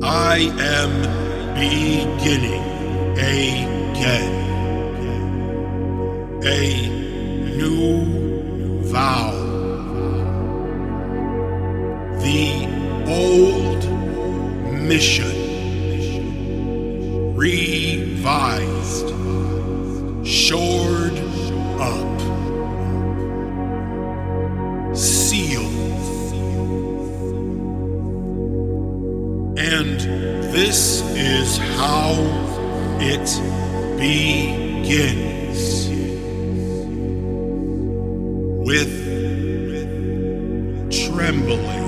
I am beginning again. A new vow. The old mission revised, And this is how it begins with trembling.